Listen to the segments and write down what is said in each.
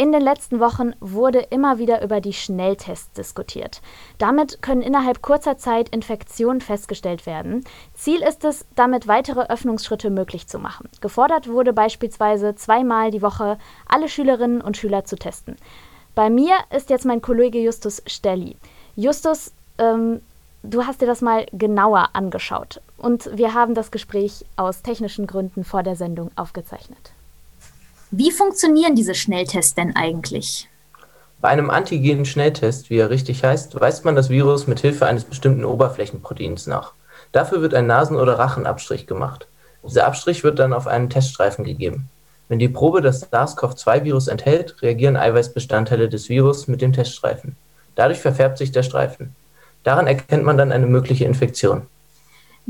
In den letzten Wochen wurde immer wieder über die Schnelltests diskutiert. Damit können innerhalb kurzer Zeit Infektionen festgestellt werden. Ziel ist es, damit weitere Öffnungsschritte möglich zu machen. Gefordert wurde beispielsweise zweimal die Woche alle Schülerinnen und Schüler zu testen. Bei mir ist jetzt mein Kollege Justus Stelli. Justus, ähm, du hast dir das mal genauer angeschaut und wir haben das Gespräch aus technischen Gründen vor der Sendung aufgezeichnet. Wie funktionieren diese Schnelltests denn eigentlich? Bei einem Antigen-Schnelltest, wie er richtig heißt, weist man das Virus mit Hilfe eines bestimmten Oberflächenproteins nach. Dafür wird ein Nasen- oder Rachenabstrich gemacht. Dieser Abstrich wird dann auf einen Teststreifen gegeben. Wenn die Probe das SARS-CoV-2-Virus enthält, reagieren Eiweißbestandteile des Virus mit dem Teststreifen. Dadurch verfärbt sich der Streifen. Daran erkennt man dann eine mögliche Infektion.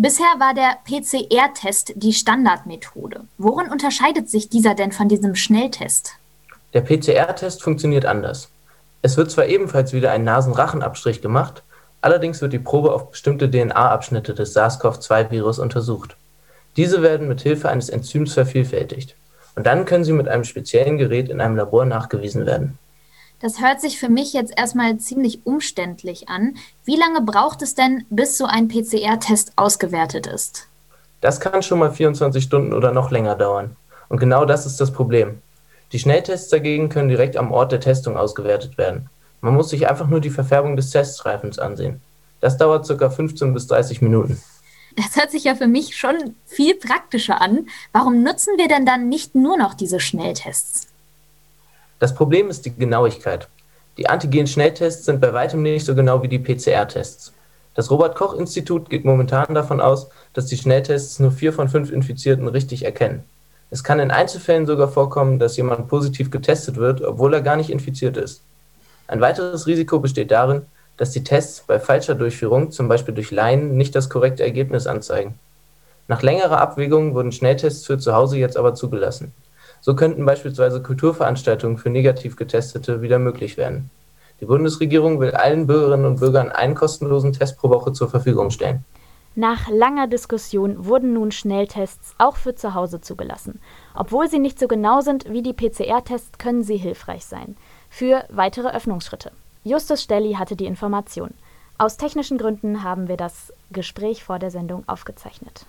Bisher war der PCR-Test die Standardmethode. Worin unterscheidet sich dieser denn von diesem Schnelltest? Der PCR-Test funktioniert anders. Es wird zwar ebenfalls wieder ein Nasenrachenabstrich gemacht, allerdings wird die Probe auf bestimmte DNA-Abschnitte des SARS-CoV-2-Virus untersucht. Diese werden mit Hilfe eines Enzyms vervielfältigt. Und dann können sie mit einem speziellen Gerät in einem Labor nachgewiesen werden. Das hört sich für mich jetzt erstmal ziemlich umständlich an. Wie lange braucht es denn, bis so ein PCR-Test ausgewertet ist? Das kann schon mal 24 Stunden oder noch länger dauern. Und genau das ist das Problem. Die Schnelltests dagegen können direkt am Ort der Testung ausgewertet werden. Man muss sich einfach nur die Verfärbung des Teststreifens ansehen. Das dauert ca. 15 bis 30 Minuten. Das hört sich ja für mich schon viel praktischer an. Warum nutzen wir denn dann nicht nur noch diese Schnelltests? Das Problem ist die Genauigkeit. Die Antigen-Schnelltests sind bei weitem nicht so genau wie die PCR-Tests. Das Robert-Koch-Institut geht momentan davon aus, dass die Schnelltests nur vier von fünf Infizierten richtig erkennen. Es kann in Einzelfällen sogar vorkommen, dass jemand positiv getestet wird, obwohl er gar nicht infiziert ist. Ein weiteres Risiko besteht darin, dass die Tests bei falscher Durchführung, zum Beispiel durch Laien, nicht das korrekte Ergebnis anzeigen. Nach längerer Abwägung wurden Schnelltests für zu Hause jetzt aber zugelassen. So könnten beispielsweise Kulturveranstaltungen für negativ Getestete wieder möglich werden. Die Bundesregierung will allen Bürgerinnen und Bürgern einen kostenlosen Test pro Woche zur Verfügung stellen. Nach langer Diskussion wurden nun Schnelltests auch für zu Hause zugelassen. Obwohl sie nicht so genau sind wie die PCR-Tests, können sie hilfreich sein. Für weitere Öffnungsschritte. Justus Stelli hatte die Information. Aus technischen Gründen haben wir das Gespräch vor der Sendung aufgezeichnet.